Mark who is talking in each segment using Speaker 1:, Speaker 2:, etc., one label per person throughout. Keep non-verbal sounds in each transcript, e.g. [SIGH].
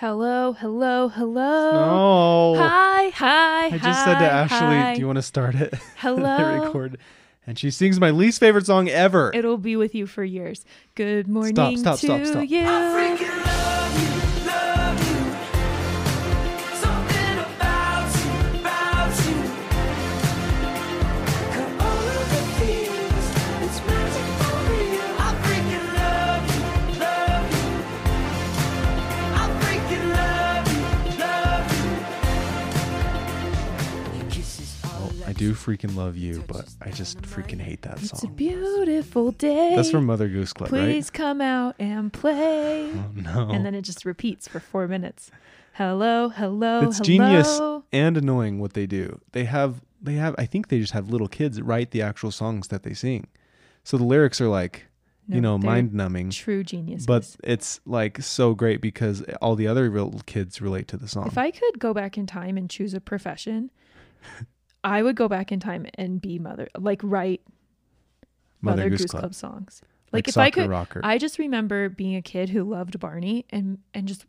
Speaker 1: Hello, hello, hello.
Speaker 2: No.
Speaker 1: Hi, hi.
Speaker 2: I just said to Ashley,
Speaker 1: hi.
Speaker 2: "Do you want to start it?" [LAUGHS]
Speaker 1: Hello.
Speaker 2: I record, and she sings my least favorite song ever.
Speaker 1: It'll be with you for years. Good morning
Speaker 2: stop,
Speaker 1: to
Speaker 2: stop, stop.
Speaker 1: you.
Speaker 2: Do freaking love you, but I just freaking hate that
Speaker 1: It's a
Speaker 2: song.
Speaker 1: beautiful day.
Speaker 2: That's from Mother Goose Club,
Speaker 1: Please come out and play.
Speaker 2: Oh no.
Speaker 1: And then it just repeats for four minutes. Hello, hello,
Speaker 2: it's
Speaker 1: hello.
Speaker 2: genius and annoying what they do. They have they have I think they just have little kids write the actual songs that they sing. So the lyrics are like, you know, mind numbing.
Speaker 1: True genius.
Speaker 2: But it's like so great because all the other real kids relate to the song.
Speaker 1: If I could go back in time and choose a profession, I would go back in time and be mother, like write Mother, Goose, Club. songs. Like,
Speaker 2: Like
Speaker 1: if I could,
Speaker 2: Rocker.
Speaker 1: I just remember being a kid who loved Barney and and just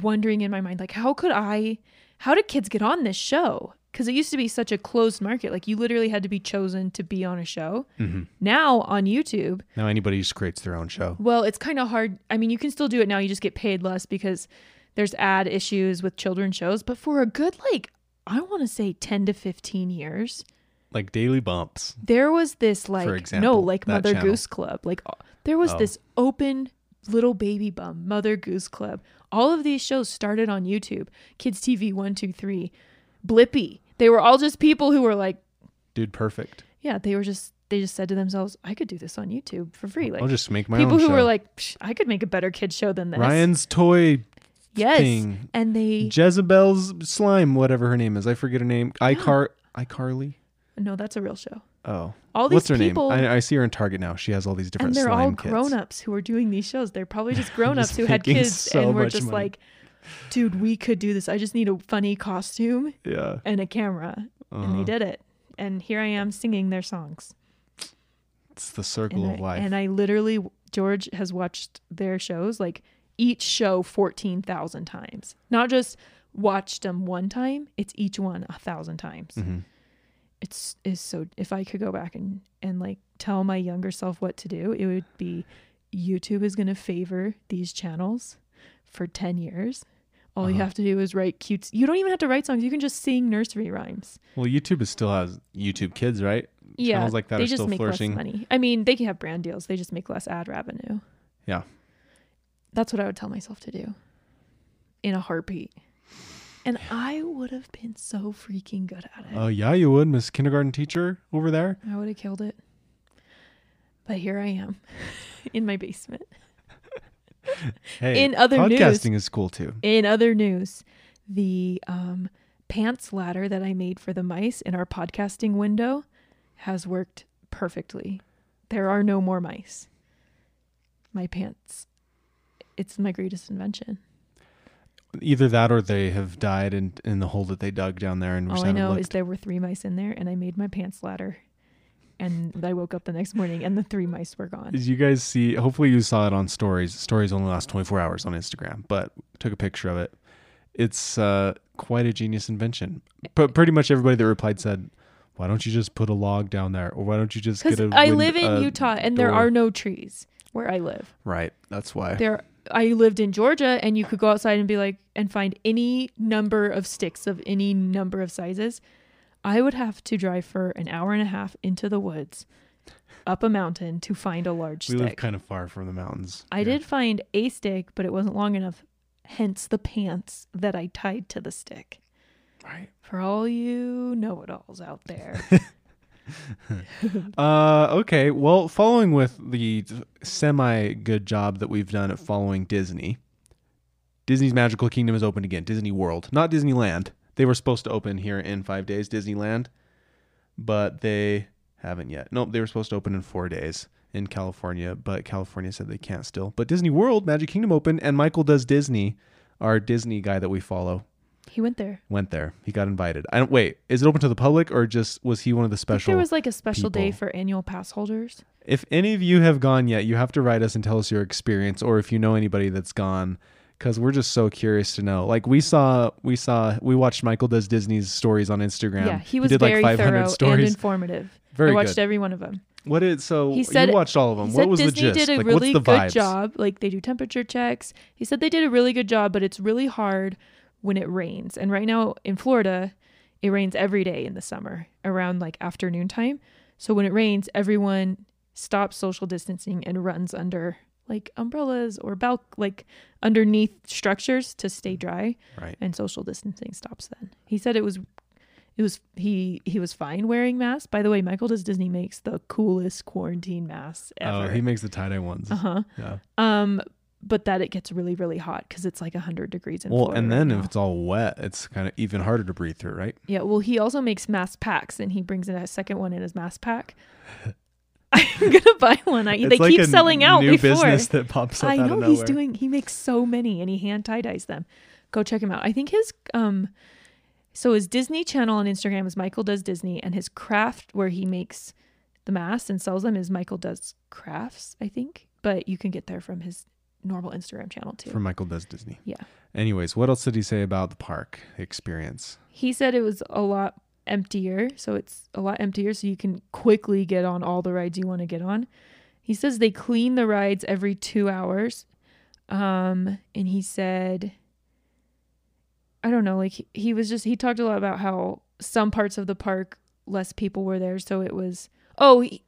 Speaker 1: wondering in my mind, like, how could I? How did kids get on this show? Because it used to be such a closed market. Like you literally had to be chosen to be on a show.
Speaker 2: Mhm.
Speaker 1: Now on YouTube,
Speaker 2: Now anybody just creates their own show.
Speaker 1: well, it's kind of hard. I mean, you can still do it now. You just get paid less because there's ad issues with children's shows. But for a good, like, I want to say 10 to 15 years,
Speaker 2: Like daily bumps.
Speaker 1: there was this, like, no,
Speaker 2: example,
Speaker 1: like Mother
Speaker 2: channel.
Speaker 1: Goose Club. Like, uh, there was
Speaker 2: Oh.
Speaker 1: this open little baby bum, Mother Goose Club. All of these shows started on YouTube Kids TV 123, Blippi. They were all just people who were like,
Speaker 2: Dude, perfect.
Speaker 1: yeah, they were just, they just said to themselves, I could do this on YouTube for free. Like,
Speaker 2: I'll just make my
Speaker 1: people who
Speaker 2: show.
Speaker 1: were like, I could make a better kid show than this.
Speaker 2: Ryan's toy
Speaker 1: yes,
Speaker 2: thing.
Speaker 1: and they
Speaker 2: Jezebel's slime, whatever her name is. I forget her name. [GASPS] iCar iCarly.
Speaker 1: no, that's a real show.
Speaker 2: Oh.
Speaker 1: All these
Speaker 2: What's her
Speaker 1: people,
Speaker 2: name? I, I see her in Target now. She has all these different
Speaker 1: and they're all
Speaker 2: kits.
Speaker 1: grown-ups who are doing these shows. They're probably just [LAUGHS] grown-ups who had kids
Speaker 2: so
Speaker 1: and were just
Speaker 2: money.
Speaker 1: like, dude, we could do this. I just need a funny costume
Speaker 2: Yeah.
Speaker 1: and a camera, and
Speaker 2: Uh-huh.
Speaker 1: they did it. And here I am singing their songs.
Speaker 2: It's the circle
Speaker 1: And
Speaker 2: of
Speaker 1: I,
Speaker 2: life.
Speaker 1: and I literally, George has watched their shows like each show fourteen thousand times. Not just watched them one time; it's each one a thousand times.
Speaker 2: Mhm.
Speaker 1: it's is so if I could go back and and like tell my younger self what to do, it would be YouTube is going to favor these channels for 10 years. All you
Speaker 2: Uh-huh.
Speaker 1: have to do is write cute you don't even have to write songs. You can just sing nursery rhymes.
Speaker 2: Well, YouTube is still has YouTube Kids, right?
Speaker 1: Yeah.
Speaker 2: Channels like that
Speaker 1: they
Speaker 2: are
Speaker 1: just
Speaker 2: still
Speaker 1: make
Speaker 2: flourishing.
Speaker 1: less money. I mean, they can have brand deals. They just make less ad revenue.
Speaker 2: Yeah.
Speaker 1: That's what I would tell myself to do in a heartbeat. And I would have been so freaking good at it.
Speaker 2: Oh yeah, you would, Miss Kindergarten teacher over there.
Speaker 1: I would have killed it. But here I am [LAUGHS] in my basement. [LAUGHS]
Speaker 2: Hey,
Speaker 1: In other
Speaker 2: podcasting is cool too.
Speaker 1: In other news, the um, pants ladder that I made for the mice in our podcasting window has worked perfectly. There are no more mice. My pants. It's my greatest invention.
Speaker 2: Either that or they have died in in the hole that they dug down there and
Speaker 1: All I know is there were three mice in there, and I made my pants ladder. And I woke up the next morning, and the three mice were gone.
Speaker 2: Did you guys see? Hopefully, you saw it on stories. Stories only last 24 hours on Instagram, but took a picture of it. It's uh, quite a genius invention. But pretty much everybody that replied said, "Why don't you just put a log down there, or why don't you just get a?"
Speaker 1: I
Speaker 2: wind-
Speaker 1: live in Utah, and there are no trees where I live.
Speaker 2: Right. That's why.
Speaker 1: there I lived in Georgia and you could go outside and be like and find any number of sticks of any number of sizes. I would have to drive for an hour and a half into the woods up a mountain to find a large
Speaker 2: we live
Speaker 1: stick.
Speaker 2: kind of far from the mountains.
Speaker 1: I did find a stick, but it wasn't long enough, hence the pants that I tied to the stick.
Speaker 2: Right.
Speaker 1: For all you know-it-alls out there. [LAUGHS] [LAUGHS]
Speaker 2: Uh, okay. Well, following with the semi good job that we've done at following Disney, Disney's Magical Kingdom is open again. Disney World, not Disneyland. They were supposed to open here in five days, Disneyland, but they haven't yet. Nope, they were supposed to open in four days in California, but California said they can't still. But Disney World, Magic Kingdom open, and Michael Does Disney, our Disney guy that we follow,
Speaker 1: he went there.
Speaker 2: went there. He got invited. I don't wait. Is it open to the public or just was he one of the
Speaker 1: I think
Speaker 2: special?
Speaker 1: there was like a special day for annual pass holders.
Speaker 2: If any of you have gone yet, you have to write us and tell us your experience, or if you know anybody that's gone, because we're just so curious to know. Like we saw, we saw, we watched Michael does Disney's stories on Instagram.
Speaker 1: Yeah, he was
Speaker 2: did
Speaker 1: very
Speaker 2: like 500
Speaker 1: thorough and informative. [LAUGHS]
Speaker 2: Very good.
Speaker 1: I watched
Speaker 2: good.
Speaker 1: every one of them.
Speaker 2: What is so?
Speaker 1: He said-
Speaker 2: you watched all of them.
Speaker 1: He
Speaker 2: What was
Speaker 1: Disney
Speaker 2: the gist?
Speaker 1: did a
Speaker 2: like,
Speaker 1: really good
Speaker 2: vibes?
Speaker 1: job. Like they do temperature checks. He said they did a really good job, but it's really hard when it rains. And right now in Florida, it rains every day in the summer around like afternoon time. So when it rains, everyone stops social distancing and runs under like umbrellas or bal- like underneath structures to stay dry
Speaker 2: Right.
Speaker 1: and social distancing stops then. He said it was it was he he was fine wearing masks. By the way, Michael Does Disney makes the coolest quarantine masks
Speaker 2: Oh,
Speaker 1: ever.
Speaker 2: he makes the tie dye ones.
Speaker 1: uh-huh.
Speaker 2: Yeah.
Speaker 1: Um but that it gets really really hot cuz it's like 100 degrees in
Speaker 2: Well,
Speaker 1: Florida
Speaker 2: and then
Speaker 1: now.
Speaker 2: if it's all wet, it's kind of even harder to breathe through, right?
Speaker 1: Yeah, well he also makes mask packs and he brings in a second one in his mask pack. [LAUGHS] I'm going to buy one. I, they
Speaker 2: like
Speaker 1: keep selling out
Speaker 2: new
Speaker 1: before.
Speaker 2: business that pops up
Speaker 1: I know he's doing. He makes so many, and he hand tie dyes them. Go check him out. I think his um, so his Disney channel on Instagram is Michael Does Disney, and his craft where he makes the masks and sells them is Michael Does Crafts. I think, but you can get there from his normal Instagram channel too.
Speaker 2: From Michael Does Disney.
Speaker 1: Yeah.
Speaker 2: Anyways, what else did he say about the park experience?
Speaker 1: he said it was a lot emptier, so it's a lot emptier, so you can quickly get on all the rides you want to get on. He says they clean the rides every two hours. Um, and he said, I don't know, like he, he was just, he talked a lot about how some parts of the park, less people were there. So it was, oh, he,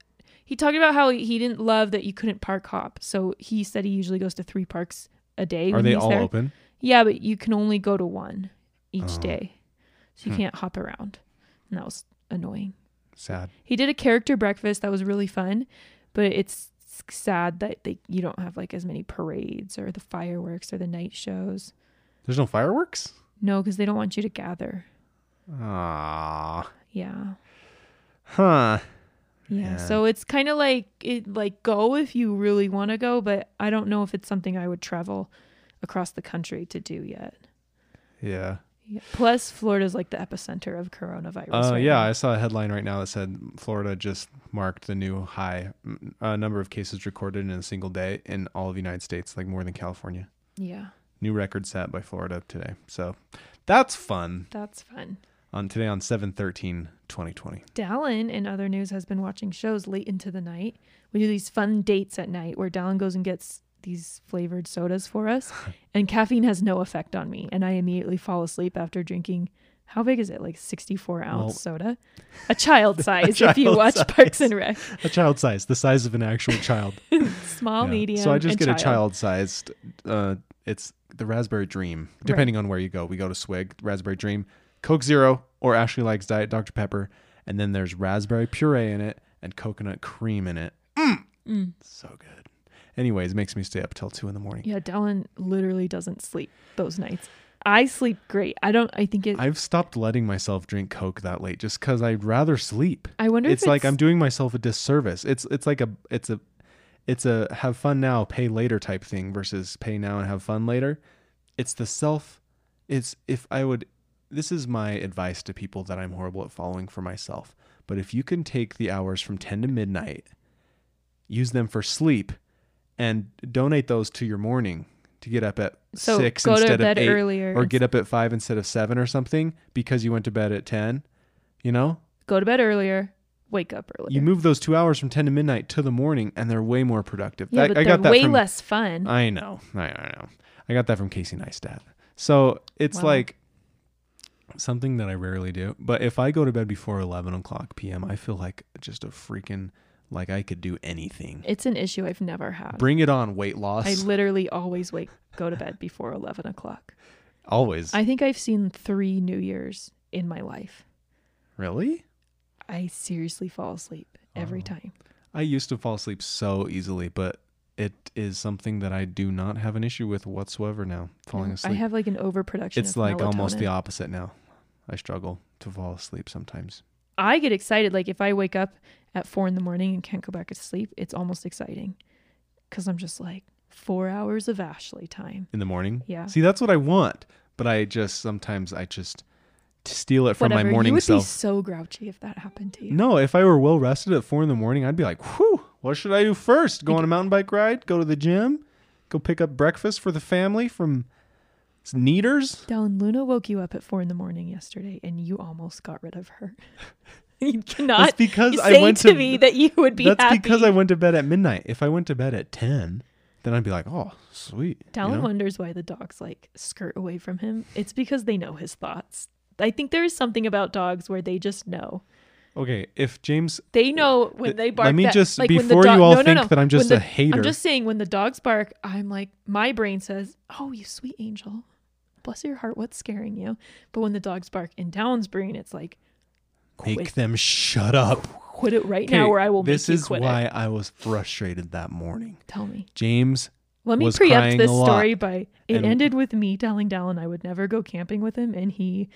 Speaker 1: he talked about how he didn't love that you couldn't park hop. So he said he usually goes to three parks a day.
Speaker 2: Are they all
Speaker 1: there.
Speaker 2: open?
Speaker 1: Yeah, but you can only go to one each
Speaker 2: Oh.
Speaker 1: day. So you
Speaker 2: Hmm.
Speaker 1: can't hop around. And that was annoying.
Speaker 2: Sad.
Speaker 1: He did a character breakfast that was really fun, but it's sad that they you don't have like as many parades or the fireworks or the night shows.
Speaker 2: There's no fireworks?
Speaker 1: No, because they don't want you to gather.
Speaker 2: Ah.
Speaker 1: Yeah.
Speaker 2: Huh.
Speaker 1: Yeah.
Speaker 2: Yeah.
Speaker 1: So it's kind of like it like go if you really want to go, but I don't know if it's something I would travel across the country to do yet.
Speaker 2: Yeah.
Speaker 1: Yeah. Plus Florida's like the epicenter of coronavirus.
Speaker 2: Uh,
Speaker 1: right
Speaker 2: yeah,
Speaker 1: now.
Speaker 2: I saw a headline right now that said Florida just marked the new high uh, number of cases recorded in a single day in all of the United States, like more than California.
Speaker 1: Yeah.
Speaker 2: New record set by Florida today. So that's fun.
Speaker 1: That's fun.
Speaker 2: On today on 713 2020.
Speaker 1: Dallin, in other news, has been watching shows late into the night. We do these fun dates at night where Dallin goes and gets these flavored sodas for us, [LAUGHS] and caffeine has no effect on me, and I immediately fall asleep after drinking. How big is it? Like sixty-four ounce
Speaker 2: Well-
Speaker 1: soda, a child [LAUGHS] size. if you watch
Speaker 2: size.
Speaker 1: Parks and Rec,
Speaker 2: A child size, the size of an actual child. [LAUGHS]
Speaker 1: small,
Speaker 2: Yeah.
Speaker 1: medium.
Speaker 2: So I just get a child sized. Uh, it's the Raspberry Dream. Depending on where you go, we go to Swig, Raspberry Dream, Coke Zero, or Ashley likes Diet Dr Pepper, and then there's raspberry puree in it and coconut cream in it.
Speaker 1: Mm.
Speaker 2: So good. Anyways, it makes me stay up till two in the morning.
Speaker 1: Yeah, Dallin literally doesn't sleep those nights. I sleep great. I don't. I think it. I,
Speaker 2: I've stopped letting myself drink Coke that late just because I'd rather sleep.
Speaker 1: I wonder
Speaker 2: It's
Speaker 1: if
Speaker 2: like I'm doing myself a disservice. It's it's like a it's a it's a have fun now, pay later type thing versus pay now and have fun later. It's the self. It's if I would. This is my advice to people that I'm horrible at following for myself. But if you can take the hours from 10 to midnight, use them for sleep, and donate those to your morning to get up at
Speaker 1: so
Speaker 2: six
Speaker 1: go to
Speaker 2: instead
Speaker 1: bed
Speaker 2: of eight,
Speaker 1: earlier
Speaker 2: or get up at five instead of seven or something because you went to bed at 10. You know,
Speaker 1: go to bed earlier, wake up earlier.
Speaker 2: you move those two hours from 10 to midnight to the morning and they're way more productive.
Speaker 1: yeah,
Speaker 2: That-
Speaker 1: but
Speaker 2: I
Speaker 1: they're way
Speaker 2: from,
Speaker 1: less fun.
Speaker 2: I know. I, I know. I got that from Casey Neistat. So it's
Speaker 1: Wow.
Speaker 2: like something that I rarely do. But if I go to bed before 11 o'clock p.m., I feel like just a freaking, like I could do anything.
Speaker 1: It's an issue I've never had.
Speaker 2: Bring it on, weight loss.
Speaker 1: I literally always wake go to bed before eleven o'clock.
Speaker 2: Always.
Speaker 1: I think I've seen three New Years in my life.
Speaker 2: really?
Speaker 1: I seriously fall asleep every
Speaker 2: Oh.
Speaker 1: time.
Speaker 2: I used to fall asleep so easily, but it is something that I do not have an issue with whatsoever now, falling asleep.
Speaker 1: I have like an overproduction.
Speaker 2: it's like almost the opposite now. I struggle to fall asleep sometimes.
Speaker 1: I get excited. Like if I wake up at four in the morning and can't go back to sleep, it's almost exciting because I'm just like four hours of Ashley time.
Speaker 2: in the morning.
Speaker 1: Yeah.
Speaker 2: See, that's what I want, but I just sometimes I just to steal it from
Speaker 1: Whatever.
Speaker 2: my morning you
Speaker 1: would be so grouchy if that happened to you.
Speaker 2: No, if I were well rested at four in the morning, I'd be like, "Whew, what should I do first? Go on a mountain bike ride? Go to the gym? Go pick up breakfast for the family from Neaters?
Speaker 1: Dallin, Luna woke you up at four in the morning yesterday, and you almost got rid of her. [LAUGHS] you cannot
Speaker 2: That's because I went
Speaker 1: to,
Speaker 2: to
Speaker 1: me that you would be
Speaker 2: That's
Speaker 1: happy.
Speaker 2: because I went to bed at midnight. If I went to bed at 10, then I'd be like, oh, sweet. you know?
Speaker 1: wonders why the dogs like skirt away from him. It's because they know his thoughts. I think there is something about dogs where they just know.
Speaker 2: Okay, if James
Speaker 1: They know uh, when
Speaker 2: Th-
Speaker 1: they
Speaker 2: let
Speaker 1: bark.
Speaker 2: me
Speaker 1: that-
Speaker 2: just-
Speaker 1: like
Speaker 2: before
Speaker 1: dog-
Speaker 2: you all
Speaker 1: no, no,
Speaker 2: think
Speaker 1: no.
Speaker 2: that I'm just
Speaker 1: When
Speaker 2: a
Speaker 1: the-
Speaker 2: hater.
Speaker 1: I'm just saying when the dogs bark, I'm like my brain says, "Oh, you sweet angel, bless your heart. What's scaring you?" But when the dogs bark in Dallin's brain, it's like,
Speaker 2: make
Speaker 1: quit,
Speaker 2: them shut up.
Speaker 1: quit it right now, or I will
Speaker 2: This
Speaker 1: make you
Speaker 2: is why
Speaker 1: it.
Speaker 2: I was frustrated that morning.
Speaker 1: Tell me.
Speaker 2: James,
Speaker 1: Let me preempt this story by it
Speaker 2: And-
Speaker 1: ended with me telling Dallin I would never go camping with him, and he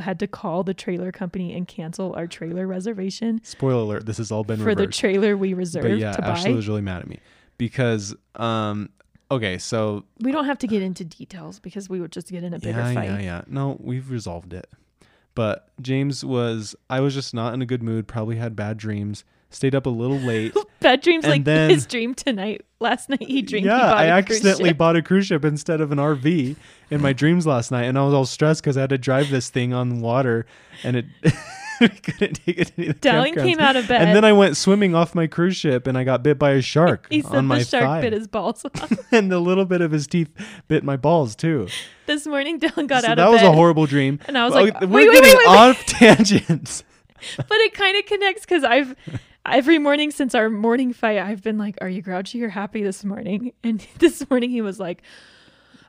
Speaker 1: had to call the trailer company and cancel our trailer reservation
Speaker 2: spoiler alert, this has all been
Speaker 1: for the trailer we reserved
Speaker 2: but yeah,
Speaker 1: to
Speaker 2: Ashley
Speaker 1: buy.
Speaker 2: was really mad at me because um okay, so
Speaker 1: we don't have to get into details because we would just get in a bigger
Speaker 2: yeah,
Speaker 1: fight.
Speaker 2: yeah, yeah. No, we've resolved it. But James was I was just not in a good mood, probably had bad dreams, stayed up a little late. [LAUGHS]
Speaker 1: Bad dreams like
Speaker 2: then-
Speaker 1: his dream tonight. Last night he dreamed. he
Speaker 2: yeah,
Speaker 1: bought
Speaker 2: I accidentally bought a cruise ship instead of an RV in my [LAUGHS] dreams last night, and I was all stressed because I had to drive this thing on water, and it [LAUGHS] [LAUGHS] we couldn't take it to the
Speaker 1: Dallin came out of bed.
Speaker 2: and then I went swimming off my cruise ship, and I got bit by a shark
Speaker 1: He said
Speaker 2: on my
Speaker 1: the shark
Speaker 2: thigh,
Speaker 1: bit his balls [LAUGHS] off.
Speaker 2: and the little bit of his teeth bit my balls too.
Speaker 1: this morning, Dallin got
Speaker 2: So
Speaker 1: out of bed.
Speaker 2: that was a horrible dream.
Speaker 1: And I was
Speaker 2: Well,
Speaker 1: like,
Speaker 2: we're
Speaker 1: wait, wait, wait, wait.
Speaker 2: off tangents. [LAUGHS]
Speaker 1: but it kind of connects because I've every morning since our morning fight, I've been like, "Are you grouchy or happy this morning?" And this morning he was like,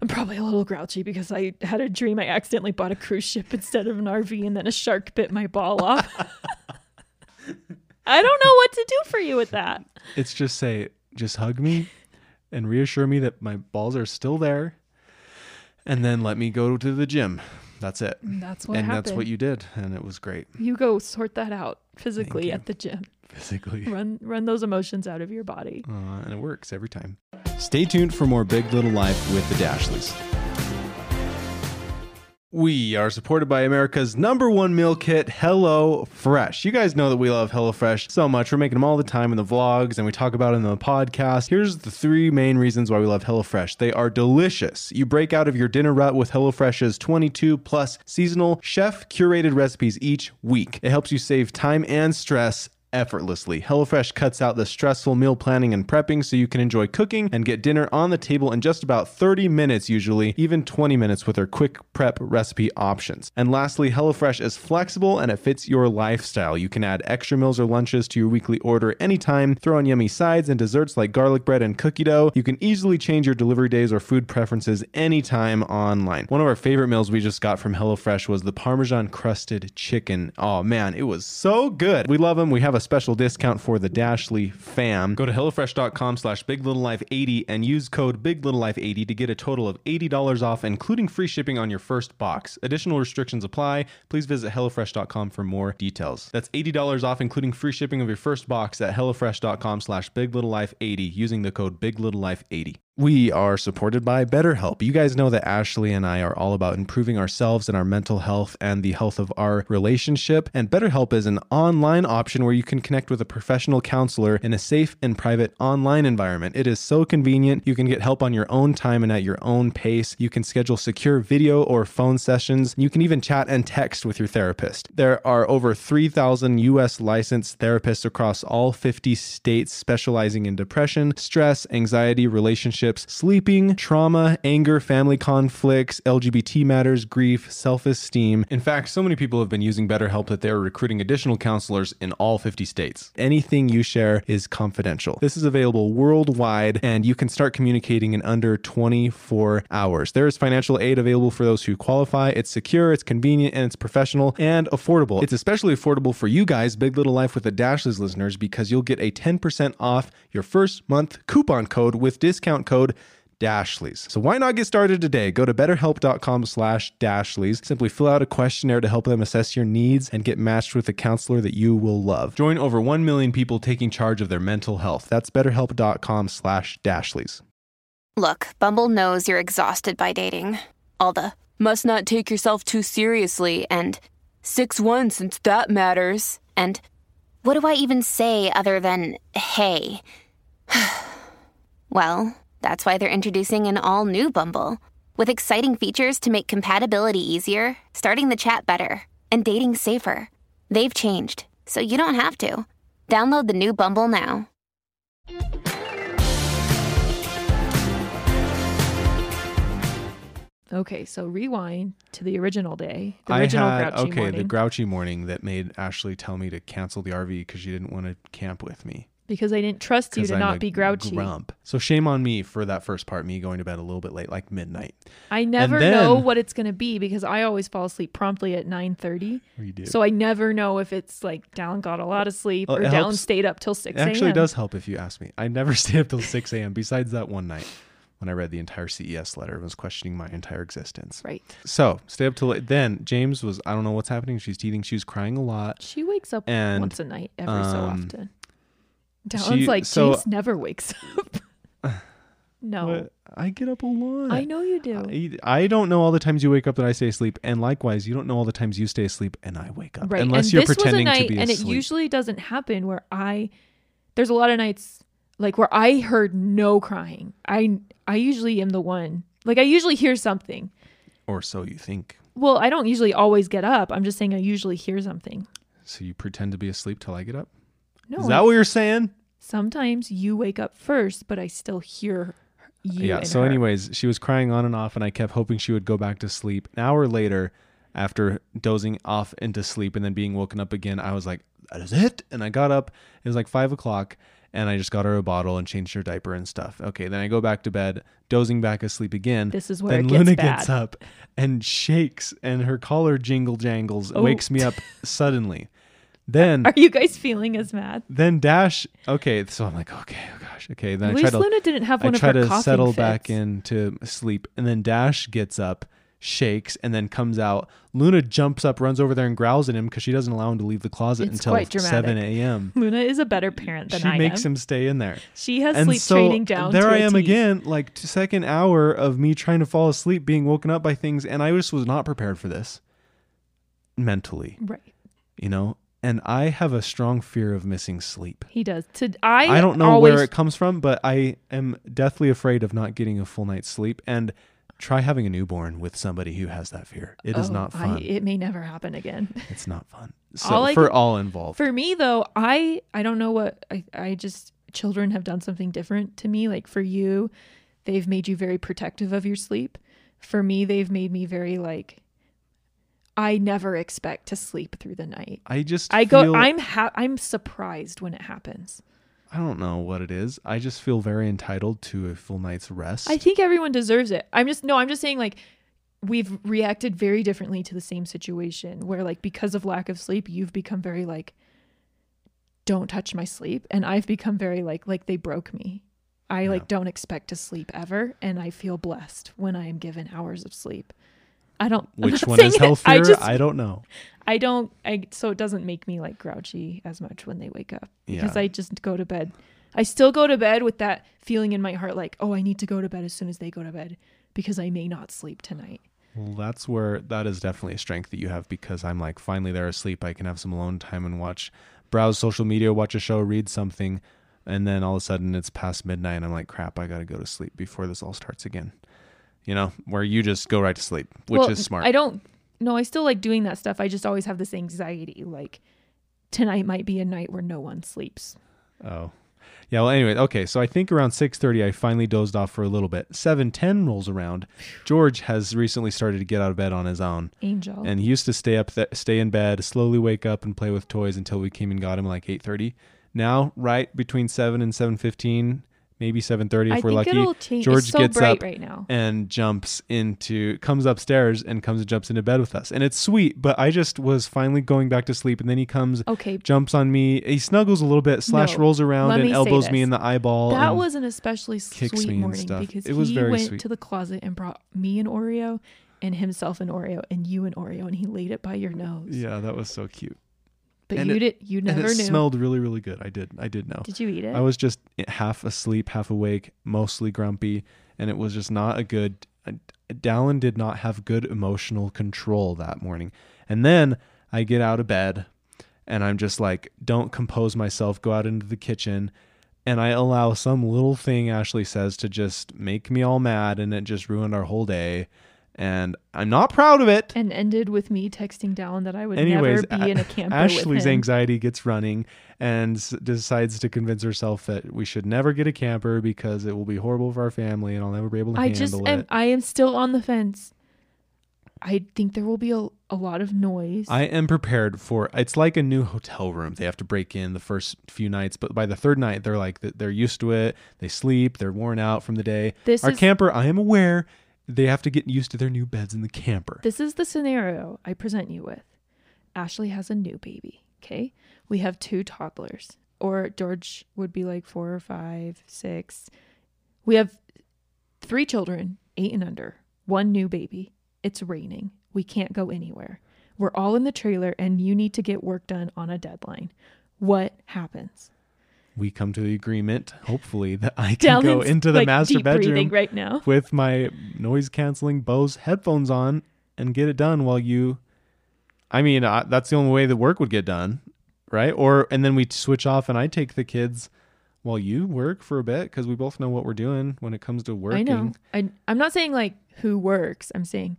Speaker 1: "I'm probably a little grouchy because I had a dream I accidentally bought a cruise ship instead of an RV, and then a shark bit my ball off." [LAUGHS] I don't know what to do for you with that.
Speaker 2: It's just say, just hug me and reassure me that my balls are still there, and then let me go to the gym. That's it.
Speaker 1: That's what
Speaker 2: and
Speaker 1: happened.
Speaker 2: that's what you did, and it was great
Speaker 1: you go sort that out physically at the gym.
Speaker 2: physically.
Speaker 1: Run run those emotions out of your body.
Speaker 2: Uh, and it works every time. Stay tuned for more Big Little Life with the Dashleys. We are supported by America's number one meal kit, Hello Fresh. You guys know that we love Hello Fresh so much. We're making them all the time in the vlogs and we talk about it in the podcast. Here's the three main reasons why we love Hello Fresh. They are delicious. You break out of your dinner rut with Hello Fresh's 22 plus seasonal chef curated recipes each week. It helps you save time and stress effortlessly. HelloFresh cuts out the stressful meal planning and prepping so you can enjoy cooking and get dinner on the table in just about 30 minutes, usually, even 20 minutes with their quick prep recipe options. And lastly, HelloFresh is flexible and it fits your lifestyle. You can add extra meals or lunches to your weekly order anytime, throw on yummy sides and desserts like garlic bread and cookie dough. You can easily change your delivery days or food preferences anytime online. One of our favorite meals we just got from HelloFresh was the Parmesan crusted chicken. Oh man, it was so good. We love them. We have a special discount for the Dashley fam. Go to HelloFresh.com slash BigLittleLife80 and use code BigLittleLife80 to get a total of $80 off, including free shipping on your first box. Additional restrictions apply. Please visit HelloFresh.com for more details. That's $80 off, including free shipping of your first box at HelloFresh.com slash BigLittleLife80 using the code BigLittleLife80. We are supported by BetterHelp. You guys know that Ashley and I are all about improving ourselves and our mental health and the health of our relationship. And BetterHelp is an online option where you can connect with a professional counselor in a safe and private online environment. It is so convenient. You can get help on your own time and at your own pace. You can schedule secure video or phone sessions. You can even chat and text with your therapist. There are over 3,000 US licensed therapists across all 50 states specializing in depression, stress, anxiety, relationships, sleeping, trauma, anger, family conflicts, LGBT matters, grief, self esteem. In fact, so many people have been using BetterHelp that they are recruiting additional counselors in all 50 states. Anything you share is confidential. This is available worldwide, and you can start communicating in under 24 hours. There is financial aid available for those who qualify. It's secure, it's convenient, and it's professional and affordable. It's especially affordable for you guys, Big Little Life with the Dashleys listeners, because you'll get a 10% off your first month coupon code with discount code Dashleys. So why not get started today? Go to betterhelp.com slash Dashleys. Simply fill out a questionnaire to help them assess your needs and get matched with a counselor that you will love. Join over 1 million people taking charge of their mental health. That's betterhelp.com slash Dashleys.
Speaker 3: Look, Bumble knows you're exhausted by dating. All the must not take yourself too seriously and 6 1 since that matters. And what do I even say other than hey? [SIGHS] well, that's why they're introducing an all new Bumble With exciting features to make compatibility easier, starting the chat better, and dating safer. They've changed, so you don't have to. Download the new Bumble now.
Speaker 1: Okay, so rewind to the original day, the
Speaker 2: I had
Speaker 1: grouchy
Speaker 2: okay
Speaker 1: morning,
Speaker 2: the grouchy morning that made Ashley tell me to cancel the RV because she didn't want to camp with me.
Speaker 1: Because I didn't trust you to
Speaker 2: I'm
Speaker 1: not be grouchy.
Speaker 2: Grump. So shame on me for that first part, me going to bed a little bit late, like midnight.
Speaker 1: I never know what it's gonna be because I always fall asleep promptly at nine thirty.
Speaker 2: Or you do.
Speaker 1: So I never know if it's like Dallin got a lot of sleep
Speaker 2: Well,
Speaker 1: or Dallin
Speaker 2: helps-
Speaker 1: stayed up till six
Speaker 2: it actually does help if you ask me. I never [LAUGHS] stay up till six a.m. Besides that one night when I read the entire CES letter and was questioning my entire existence.
Speaker 1: Right.
Speaker 2: So stay up till late. Then James was I don't know what's happening. She's teething. She was crying a lot.
Speaker 1: She wakes up
Speaker 2: And,
Speaker 1: once a night every so
Speaker 2: um,
Speaker 1: often. Dallin's
Speaker 2: she-
Speaker 1: like
Speaker 2: so-
Speaker 1: James never wakes up. [LAUGHS] no,
Speaker 2: I get up a lot.
Speaker 1: I know you do.
Speaker 2: I, I don't know all the times you wake up that I stay asleep, and likewise, you don't know all the times you stay asleep and I wake up.
Speaker 1: right.
Speaker 2: Unless
Speaker 1: and
Speaker 2: you're
Speaker 1: this
Speaker 2: pretending
Speaker 1: was a night,
Speaker 2: to be
Speaker 1: and
Speaker 2: asleep.
Speaker 1: it usually doesn't happen where I. There's a lot of nights like where I heard no crying. I I usually am the one. Like I usually hear something.
Speaker 2: or so you think.
Speaker 1: Well, I don't usually always get up. I'm just saying I usually hear something.
Speaker 2: So you pretend to be asleep till I get up.
Speaker 1: No,
Speaker 2: Is that what you're saying?
Speaker 1: sometimes you wake up first, but I still hear you.
Speaker 2: yeah. So,
Speaker 1: her.
Speaker 2: anyways, she was crying on and off, and I kept hoping she would go back to sleep. An hour later, after dozing off into sleep and then being woken up again, I was like, "That is it." And I got up. It was like five o'clock, and I just got her a bottle and changed her diaper and stuff. Okay. Then I go back to bed, dozing back asleep again.
Speaker 1: This is where
Speaker 2: then
Speaker 1: it gets
Speaker 2: Luna
Speaker 1: bad.
Speaker 2: gets up and shakes, and her collar jingle jangles,
Speaker 1: Oh.
Speaker 2: wakes me up [LAUGHS] suddenly. Then
Speaker 1: Are you guys feeling as mad?
Speaker 2: then Dash. Okay, so I'm like, okay, oh gosh, okay. Then
Speaker 1: At
Speaker 2: I try
Speaker 1: least
Speaker 2: to
Speaker 1: Luna didn't have
Speaker 2: I
Speaker 1: one of
Speaker 2: try
Speaker 1: her
Speaker 2: to
Speaker 1: coughing
Speaker 2: settle back
Speaker 1: fits.
Speaker 2: into sleep, and then Dash gets up, shakes, and then comes out. Luna jumps up, runs over there, and growls at him because she doesn't allow him to leave the closet
Speaker 1: It's
Speaker 2: until
Speaker 1: quite dramatic.
Speaker 2: seven a.m.
Speaker 1: Luna is a better parent than I am.
Speaker 2: She
Speaker 1: I
Speaker 2: makes
Speaker 1: am.
Speaker 2: him stay in there.
Speaker 1: She has sleep training down.
Speaker 2: there
Speaker 1: to
Speaker 2: I
Speaker 1: a
Speaker 2: am
Speaker 1: T.
Speaker 2: again, like t- second hour of me trying to fall asleep, being woken up by things, and I just was not prepared for this mentally,
Speaker 1: Right.
Speaker 2: you know. And I have a strong fear of missing sleep.
Speaker 1: He does. To I
Speaker 2: I don't know
Speaker 1: always,
Speaker 2: where it comes from, but I am deathly afraid of not getting a full night's sleep. And try having a newborn with somebody who has that fear. It is
Speaker 1: Oh,
Speaker 2: not
Speaker 1: I-
Speaker 2: fun.
Speaker 1: it may never happen again. [LAUGHS]
Speaker 2: it's not fun. So
Speaker 1: All
Speaker 2: for
Speaker 1: can-
Speaker 2: all involved.
Speaker 1: For me though, I I don't know what I I just children have done something different to me. Like for you, they've made you very protective of your sleep. For me, they've made me very like I never expect to sleep through the night.
Speaker 2: I just
Speaker 1: I go I'm ha- I'm surprised when it happens.
Speaker 2: I don't know what it is. I just feel very entitled to a full night's rest.
Speaker 1: I think everyone deserves it. I'm just no, I'm just saying like we've reacted very differently to the same situation where like because of lack of sleep, you've become very like don't touch my sleep and I've become very like like they broke me. I like don't expect to sleep ever and I feel blessed when I am given hours of sleep. I don't
Speaker 2: Which one is healthier?
Speaker 1: I just
Speaker 2: I don't know.
Speaker 1: I don't I so it doesn't make me like grouchy as much when they wake up because
Speaker 2: Yeah.
Speaker 1: I just go to bed. I still go to bed with that feeling in my heart like, "Oh, I need to go to bed as soon as they go to bed because I may not sleep tonight."
Speaker 2: Well, that's where that is definitely a strength that you have because I'm like finally they're asleep. I can have some alone time and watch, browse social media, watch a show, read something, and then all of a sudden it's past midnight. and I'm like, crap, I got to go to sleep before this all starts again. You know, where you just go right to sleep, which
Speaker 1: Well,
Speaker 2: is smart.
Speaker 1: I don't no, I still like doing that stuff. I just always have this anxiety like tonight might be a night where no one sleeps.
Speaker 2: Oh. Yeah, well anyway, okay, so I think around 6:30 I finally dozed off for a little bit. 7:10 rolls around. George has recently started to get out of bed on his own.
Speaker 1: Angel.
Speaker 2: And he used to stay up th- stay in bed, slowly wake up and play with toys until we came and got him like 8:30. Now, right between 7 and 7:15, maybe 7:30 if
Speaker 1: I
Speaker 2: we're
Speaker 1: think
Speaker 2: lucky.
Speaker 1: it'll change.
Speaker 2: George
Speaker 1: it's so
Speaker 2: gets
Speaker 1: bright
Speaker 2: up
Speaker 1: right now.
Speaker 2: and jumps into comes upstairs and comes and jumps into bed with us. And it's sweet, but I just was finally going back to sleep and then he comes
Speaker 1: Okay.
Speaker 2: jumps on me. He snuggles a little bit, slash
Speaker 1: No,
Speaker 2: rolls around and elbows me in the eyeball.
Speaker 1: That was an especially
Speaker 2: kicks
Speaker 1: sweet
Speaker 2: me
Speaker 1: morning
Speaker 2: stuff.
Speaker 1: because
Speaker 2: It was
Speaker 1: he
Speaker 2: very
Speaker 1: went
Speaker 2: sweet.
Speaker 1: to the closet and brought me an Oreo and himself an Oreo and you an Oreo and he laid it by your nose.
Speaker 2: Yeah, that was so cute.
Speaker 1: But
Speaker 2: and
Speaker 1: you
Speaker 2: it-
Speaker 1: did you never And
Speaker 2: it
Speaker 1: knew.
Speaker 2: smelled really really good. I did. I did know.
Speaker 1: Did you eat it?
Speaker 2: I was just half asleep, half awake, mostly grumpy, and it was just not a good. Uh, Dallin did not have good emotional control that morning. And then I get out of bed and I'm just like, don't compose myself, go out into the kitchen, and I allow some little thing Ashley says to just make me all mad and it just ruined our whole day. And I'm not proud of it.
Speaker 1: And ended with me texting Dallin that I would
Speaker 2: Anyways,
Speaker 1: never be
Speaker 2: A-
Speaker 1: in a camper
Speaker 2: Ashley's anxiety gets running and s- decides to convince herself that we should never get a camper because it will be horrible for our family and I'll never be able to
Speaker 1: I
Speaker 2: handle
Speaker 1: just
Speaker 2: it.
Speaker 1: am. I am still on the fence. I think there will be a, a lot of noise.
Speaker 2: I am prepared for it's like a new hotel room. They have to break in the first few nights, but by the third night they're like they're used to it. They sleep, they're worn out from the day.
Speaker 1: This
Speaker 2: Our
Speaker 1: is-
Speaker 2: camper, I am aware, they have to get used to their new beds in the camper.
Speaker 1: This is the scenario I present you with. Ashley has a new baby. Okay. We have two toddlers, or George would be like four or five, six. We have three children, eight and under, one new baby. It's raining. We can't go anywhere. We're all in the trailer, and you need to get work done on a deadline. What happens?
Speaker 2: We come to the agreement, hopefully, that I can go into the
Speaker 1: like,
Speaker 2: master bedroom
Speaker 1: right now. [LAUGHS]
Speaker 2: with my noise canceling Bose headphones on and get it done while you. I mean, uh, that's the only way the work would get done, right? Or and then we switch off and I take the kids while you work for a bit because we both know what we're doing when it comes to working.
Speaker 1: I know. I, I'm not saying like who works. I'm saying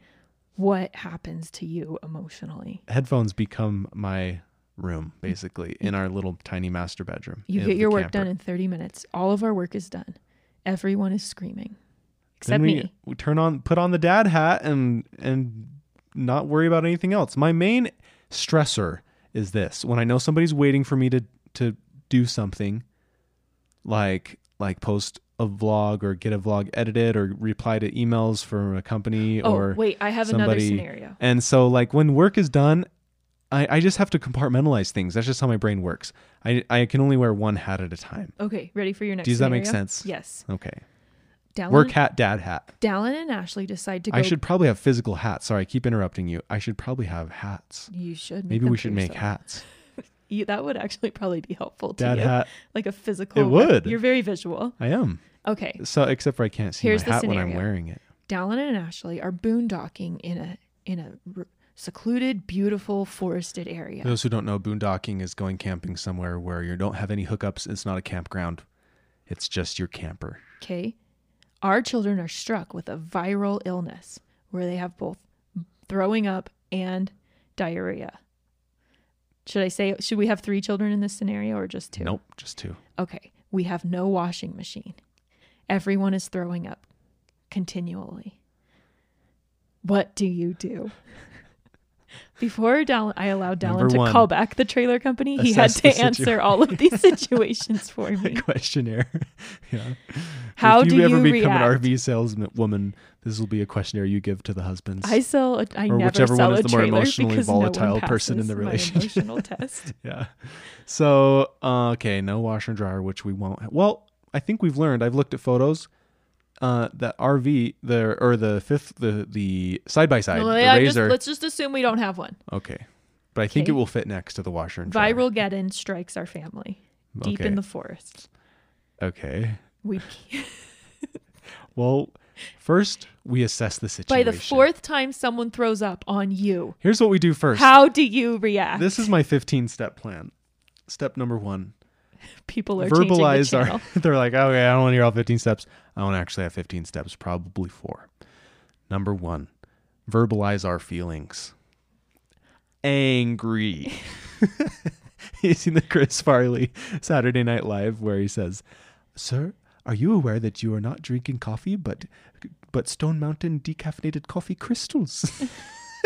Speaker 1: what happens to you emotionally.
Speaker 2: Headphones become my room mm. basically in our little tiny master bedroom.
Speaker 1: You get your work
Speaker 2: camper.
Speaker 1: done in 30 minutes. All of our work is done. Everyone is screaming, except
Speaker 2: we,
Speaker 1: me.
Speaker 2: we turn on put on the dad hat and and not worry about anything else. My main stressor is this. When I know somebody's waiting for me to to do something like like post a vlog or get a vlog edited or reply to emails from a company
Speaker 1: Oh,
Speaker 2: or
Speaker 1: wait, I have another scenario.
Speaker 2: And so like when work is done, I, I just have to compartmentalize things. That's just how my brain works. I I can only wear one hat at a time.
Speaker 1: Okay, ready for your next
Speaker 2: Does that make sense?
Speaker 1: Yes.
Speaker 2: Okay.
Speaker 1: Dallin,
Speaker 2: Work hat, dad hat.
Speaker 1: Dallin and Ashley decide to go.
Speaker 2: I should probably have physical hats. Sorry, I keep interrupting you. I should probably have hats.
Speaker 1: You should. Make
Speaker 2: Maybe we should make
Speaker 1: yourself.
Speaker 2: hats. [LAUGHS]
Speaker 1: You, that would actually probably be helpful to
Speaker 2: Dad
Speaker 1: you.
Speaker 2: hat.
Speaker 1: Like a physical.
Speaker 2: It would.
Speaker 1: You're very visual.
Speaker 2: I am.
Speaker 1: Okay.
Speaker 2: So except for I can't see
Speaker 1: Here's
Speaker 2: my hat when I'm wearing it.
Speaker 1: Dallin and Ashley are boondocking in a in a r- secluded, beautiful, forested area.
Speaker 2: For those who don't know, boondocking is going camping somewhere where you don't have any hookups. It's not a campground. It's just your camper.
Speaker 1: Okay. Our children are struck with a viral illness where they have both throwing up and diarrhea. Should I say, should we have three children in this scenario or just two?
Speaker 2: Nope, just two.
Speaker 1: Okay. We have no washing machine. Everyone is throwing up continually. What do you do? [LAUGHS] Before Dallin, I allowed Dallin to
Speaker 2: one,
Speaker 1: call back the trailer company. He had to answer all of these [LAUGHS] situations for me. [LAUGHS]
Speaker 2: questionnaire. [LAUGHS] yeah.
Speaker 1: How
Speaker 2: if
Speaker 1: do
Speaker 2: you ever
Speaker 1: you
Speaker 2: become
Speaker 1: react?
Speaker 2: an RV saleswoman, this will be a questionnaire you give to the husbands.
Speaker 1: I sell. A, I
Speaker 2: Or
Speaker 1: never
Speaker 2: whichever
Speaker 1: sell
Speaker 2: one is
Speaker 1: a
Speaker 2: the more
Speaker 1: trailer
Speaker 2: emotionally
Speaker 1: because no
Speaker 2: volatile person in the
Speaker 1: my
Speaker 2: relationship.
Speaker 1: emotional test.
Speaker 2: yeah. So, uh, okay, no washer and dryer, which we won't. ha- Well, I think we've learned. I've looked at photos. Uh, that RV, the or the fifth, the the side by side, the
Speaker 1: yeah, just- let's just assume we don't have one.
Speaker 2: okay, but I think it will fit next to the washer and dryer.
Speaker 1: Viral get-in strikes our family deep
Speaker 2: Okay.
Speaker 1: in the forest.
Speaker 2: Okay.
Speaker 1: We [LAUGHS] [LAUGHS]
Speaker 2: Well, first we assess the situation.
Speaker 1: by the fourth time someone throws up on you.
Speaker 2: Here's what we do first.
Speaker 1: How do you react?
Speaker 2: This is my 15 step plan. Step number one: [LAUGHS]
Speaker 1: people are
Speaker 2: verbalize
Speaker 1: the
Speaker 2: our. [LAUGHS] they're like, okay, I don't want to hear all 15 steps. I don't actually have 15 steps. Probably four. Number one: verbalize our feelings. Angry. [LAUGHS] you seen the Chris Farley Saturday Night Live where he says, "Sir, are you aware that you are not drinking coffee, but but Stone Mountain decaffeinated coffee crystals?"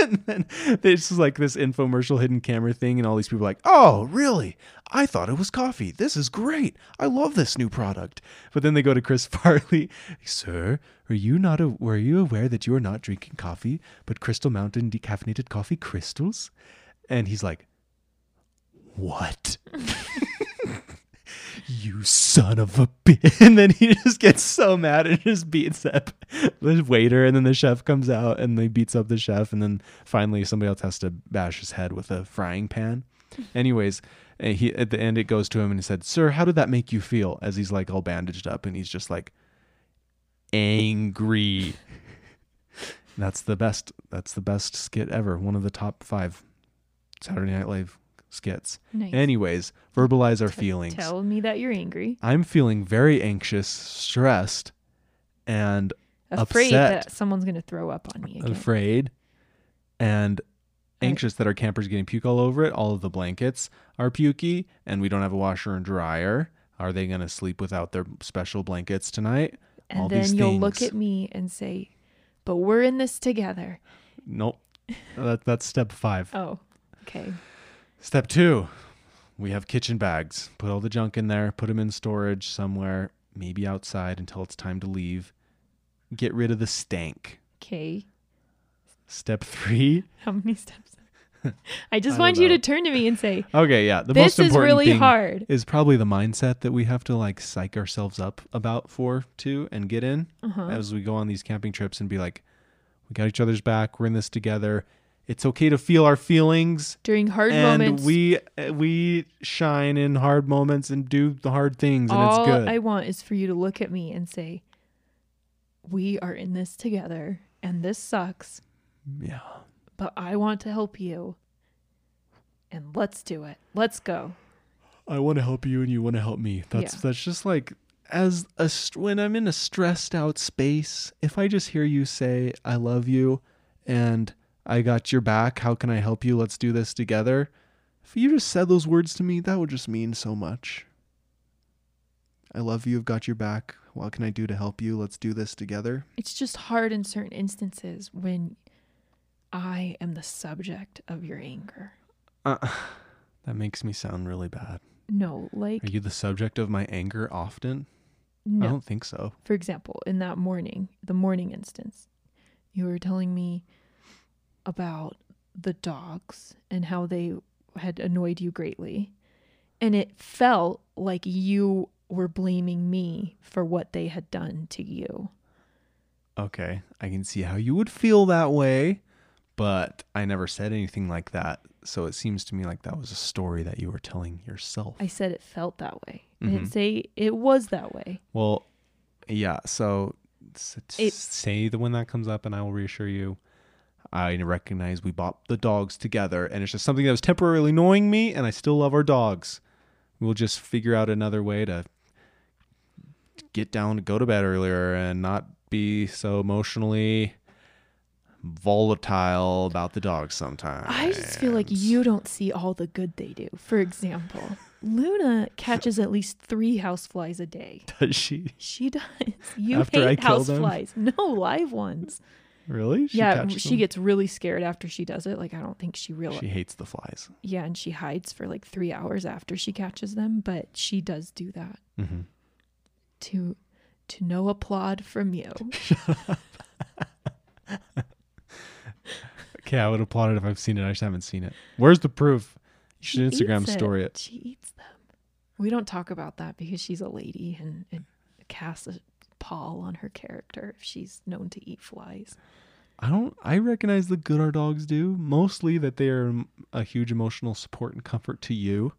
Speaker 2: [LAUGHS] and then there's like this infomercial hidden camera thing, and all these people are like, "Oh, really? I thought it was coffee. This is great. I love this new product." But then they go to Chris [LAUGHS] Farley, "Sir, are you not a, were you aware that you are not drinking coffee, but Crystal Mountain decaffeinated coffee crystals?" And he's like, "What?" [LAUGHS] you son of a bitch. [LAUGHS] And then he just gets so mad and just beats up the waiter. And then the chef comes out and he beats up the chef. And then finally, somebody else has to bash his head with a frying pan. [LAUGHS] Anyways, eh, he at the end, it goes to him and he said, Sir, how did that make you feel? As he's like all bandaged up and he's just like angry. [LAUGHS] That's the best. That's the best skit ever. One of the top five Saturday Night Live skits.
Speaker 1: Nice.
Speaker 2: Anyways, verbalize our
Speaker 1: T-
Speaker 2: feelings.
Speaker 1: Tell me that you're angry.
Speaker 2: I'm feeling very anxious, stressed, and
Speaker 1: Afraid
Speaker 2: Upset.
Speaker 1: that someone's going to throw up on me again.
Speaker 2: afraid and anxious that our camper's getting puke all over it. All of the blankets are pukey, and we don't have a washer and dryer. Are they going to sleep without their special blankets tonight?
Speaker 1: and
Speaker 2: all
Speaker 1: then you'll look at me and say, but we're in this together.
Speaker 2: Nope. that, that's step five.
Speaker 1: Oh, okay.
Speaker 2: Step two, we have kitchen bags. Put all the junk in there, put them in storage somewhere, maybe outside until it's time to leave. Get rid of the stank.
Speaker 1: Okay.
Speaker 2: Step three. [LAUGHS]
Speaker 1: How many steps? I just
Speaker 2: I
Speaker 1: want you to turn to me and say, [LAUGHS]
Speaker 2: Okay, yeah. The
Speaker 1: this
Speaker 2: most
Speaker 1: is
Speaker 2: important
Speaker 1: really
Speaker 2: thing
Speaker 1: hard.
Speaker 2: is probably the mindset that we have to like psych ourselves up about for too and get in
Speaker 1: Uh-huh.
Speaker 2: as we go on these camping trips and be like, we got each other's back. We're in this together. It's okay to feel our feelings,
Speaker 1: During hard
Speaker 2: and
Speaker 1: moments,
Speaker 2: we we shine in hard moments and do the hard things, and
Speaker 1: all
Speaker 2: it's good.
Speaker 1: I want is for you to look at me and say, we are in this together and this sucks,
Speaker 2: yeah.
Speaker 1: but I want to help you. And let's do it. Let's go.
Speaker 2: I want to help you and you want to help me. That's
Speaker 1: Yeah.
Speaker 2: that's just like as a when I'm in a stressed out space, if I just hear you say I love you and I got your back, how can I help you? Let's do this together. If you just said those words to me, that would just mean so much. I love you, I've got your back. What can I do to help you? Let's do this together.
Speaker 1: It's just hard in certain instances when I am the subject of your anger.
Speaker 2: Uh, [SIGHS] that makes me sound really bad.
Speaker 1: No, like,
Speaker 2: Are you the subject of my anger often?
Speaker 1: No.
Speaker 2: I don't think so.
Speaker 1: For example, in that morning, the morning instance, you were telling me about the dogs and how they had annoyed you greatly. And it felt like you were blaming me for what they had done to you.
Speaker 2: Okay, I can see how you would feel that way, but I never said anything like that. So it seems to me like that was a story that you were telling yourself.
Speaker 1: I said it felt that way. I
Speaker 2: Mhm.
Speaker 1: didn't say it was that way.
Speaker 2: well, yeah, so s-
Speaker 1: It-
Speaker 2: say the when that comes up and I will reassure you. I recognize we bought the dogs together and it's just something that was temporarily annoying me and I still love our dogs. We'll just figure out another way to get down to go to bed earlier and not be so emotionally volatile about the dogs sometimes.
Speaker 1: I just feel like you don't see all the good they do. For example, Luna catches at least three houseflies a day. [LAUGHS]
Speaker 2: does she
Speaker 1: She does. You
Speaker 2: After
Speaker 1: hate houseflies. No, live ones.
Speaker 2: Really? She
Speaker 1: yeah,
Speaker 2: catches
Speaker 1: she
Speaker 2: them?
Speaker 1: gets really scared after she does it. Like I don't think she realizes.
Speaker 2: She hates the flies.
Speaker 1: yeah, and she hides for like three hours after she catches them. But she does do that
Speaker 2: hmm
Speaker 1: to to no applaud from you. [LAUGHS]
Speaker 2: Okay, I would applaud it if I've seen it. I just haven't seen it. Where's the proof? You
Speaker 1: She
Speaker 2: should Instagram
Speaker 1: eats
Speaker 2: story it.
Speaker 1: She eats them. We don't talk about that because she's a lady and it casts a pall on her character if she's known to eat flies.
Speaker 2: I don't. I recognize the good our dogs do. Mostly that they are a huge emotional support and comfort to you.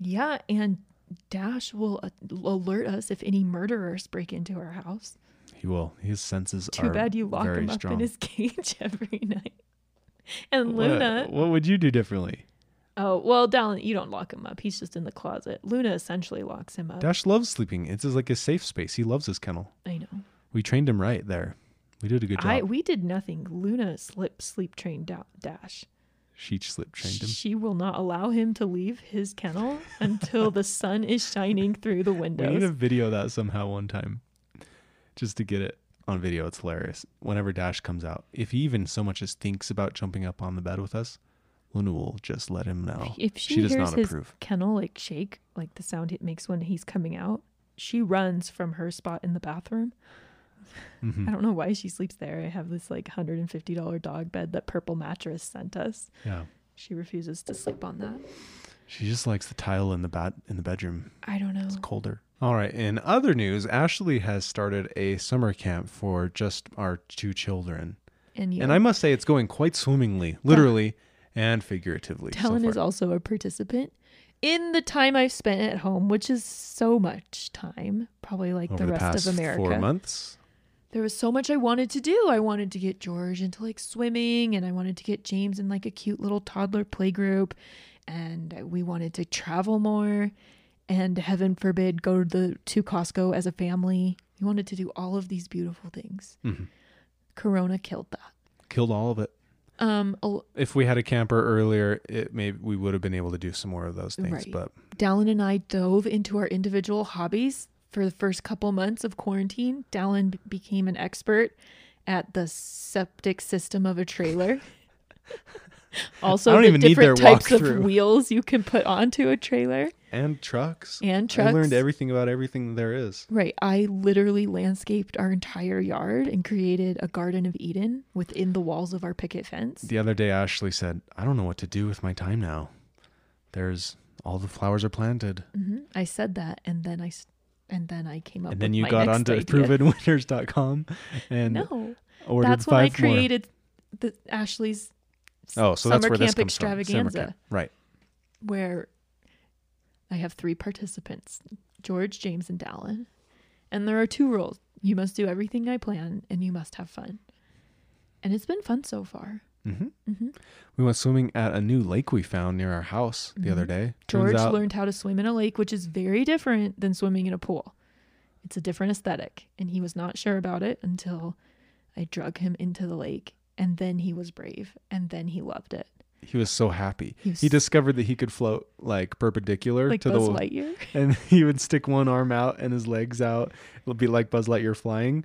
Speaker 1: Yeah, and Dash will alert us if any murderers break into our house.
Speaker 2: He will. His senses
Speaker 1: Too
Speaker 2: are
Speaker 1: bad you lock him up
Speaker 2: strong.
Speaker 1: in his [LAUGHS] cage every night. And
Speaker 2: What-
Speaker 1: Luna,
Speaker 2: What, would you do differently?
Speaker 1: Oh well, Dallin, you don't lock him up. He's just in the closet. Luna essentially locks him up.
Speaker 2: Dash loves sleeping. It's his, like a safe space. He loves his kennel.
Speaker 1: I know.
Speaker 2: We trained him right there. We did a good job.
Speaker 1: I we did nothing. Luna slip sleep trained da- Dash.
Speaker 2: she slip trained him.
Speaker 1: She will not allow him to leave his kennel until the sun is shining through the windows. [LAUGHS]
Speaker 2: We need to video that somehow one time, just to get it on video. It's hilarious. Whenever Dash comes out, if he even so much as thinks about jumping up on the bed with us, Luna will just let him know.
Speaker 1: If she,
Speaker 2: she does
Speaker 1: hears
Speaker 2: not
Speaker 1: his
Speaker 2: approve.
Speaker 1: kennel like shake, like the sound it makes when he's coming out, she runs from her spot in the bathroom.
Speaker 2: Mhm.
Speaker 1: I don't know why she sleeps there. I have this like hundred and fifty dollar dog bed that Purple Mattress sent us.
Speaker 2: Yeah,
Speaker 1: She refuses to sleep on that.
Speaker 2: she just likes the tile in the bat in the bedroom.
Speaker 1: I don't know.
Speaker 2: It's colder. All right. In other news, Ashley has started a summer camp for just our two children,
Speaker 1: And
Speaker 2: and I must say it's going quite swimmingly, literally and figuratively. so
Speaker 1: Dallin is also a participant. In the time I've spent at home, which is so much time, probably like
Speaker 2: over
Speaker 1: the rest of America.
Speaker 2: four months.
Speaker 1: there was so much I wanted to do. I wanted to get George into like swimming and I wanted to get James in like a cute little toddler playgroup. and we wanted to travel more and heaven forbid go to the to Costco as a family. We wanted to do all of these beautiful things.
Speaker 2: Mhm.
Speaker 1: Corona killed that.
Speaker 2: Killed all of it.
Speaker 1: Um a-
Speaker 2: If we had a camper earlier, it maybe we would have been able to do some more of those things.
Speaker 1: Right.
Speaker 2: But
Speaker 1: Dallin and I dove into our individual hobbies for the first couple months of quarantine. Dallin became an expert at the septic system of a trailer. [LAUGHS] [LAUGHS] also,
Speaker 2: I don't
Speaker 1: the
Speaker 2: even need
Speaker 1: different
Speaker 2: their
Speaker 1: types of wheels you can put onto a trailer
Speaker 2: and trucks.
Speaker 1: and trucks.
Speaker 2: I
Speaker 1: trucks.
Speaker 2: learned everything about everything there is.
Speaker 1: Right. I literally landscaped our entire yard and created a Garden of Eden within the walls of our picket fence.
Speaker 2: The other day, Ashley said, "I don't know what to do with my time now. There's all the flowers are planted."
Speaker 1: hmm I said that, and then I, s- and then I came up.
Speaker 2: and then
Speaker 1: with
Speaker 2: you
Speaker 1: my
Speaker 2: got
Speaker 1: next
Speaker 2: onto
Speaker 1: idea.
Speaker 2: provenwinners.com and [LAUGHS]
Speaker 1: No,
Speaker 2: ordered
Speaker 1: that's when I
Speaker 2: five more.
Speaker 1: created the Ashley's
Speaker 2: Oh, so that's
Speaker 1: summer
Speaker 2: where this
Speaker 1: camp
Speaker 2: comes from. Summer
Speaker 1: extravaganza.
Speaker 2: camp. Right.
Speaker 1: where I have three participants George, James, and Dallin. And there are two rules you must do everything I plan, and you must have fun. And it's been fun so far.
Speaker 2: hmm
Speaker 1: hmm
Speaker 2: We went swimming at a new lake we found near our house the other day. Turns
Speaker 1: Mm-hmm. George
Speaker 2: out-
Speaker 1: learned how to swim in a lake, which is very different than swimming in a pool. It's a different aesthetic, and he was not sure about it until I drug him into the lake. And then he was brave, and then he loved it.
Speaker 2: he was so happy.
Speaker 1: He
Speaker 2: He, discovered that he could float like perpendicular
Speaker 1: Like
Speaker 2: to
Speaker 1: Buzz
Speaker 2: the
Speaker 1: Lightyear. [LAUGHS]
Speaker 2: and he would stick one arm out and his legs out. It'll be like Buzz Lightyear flying.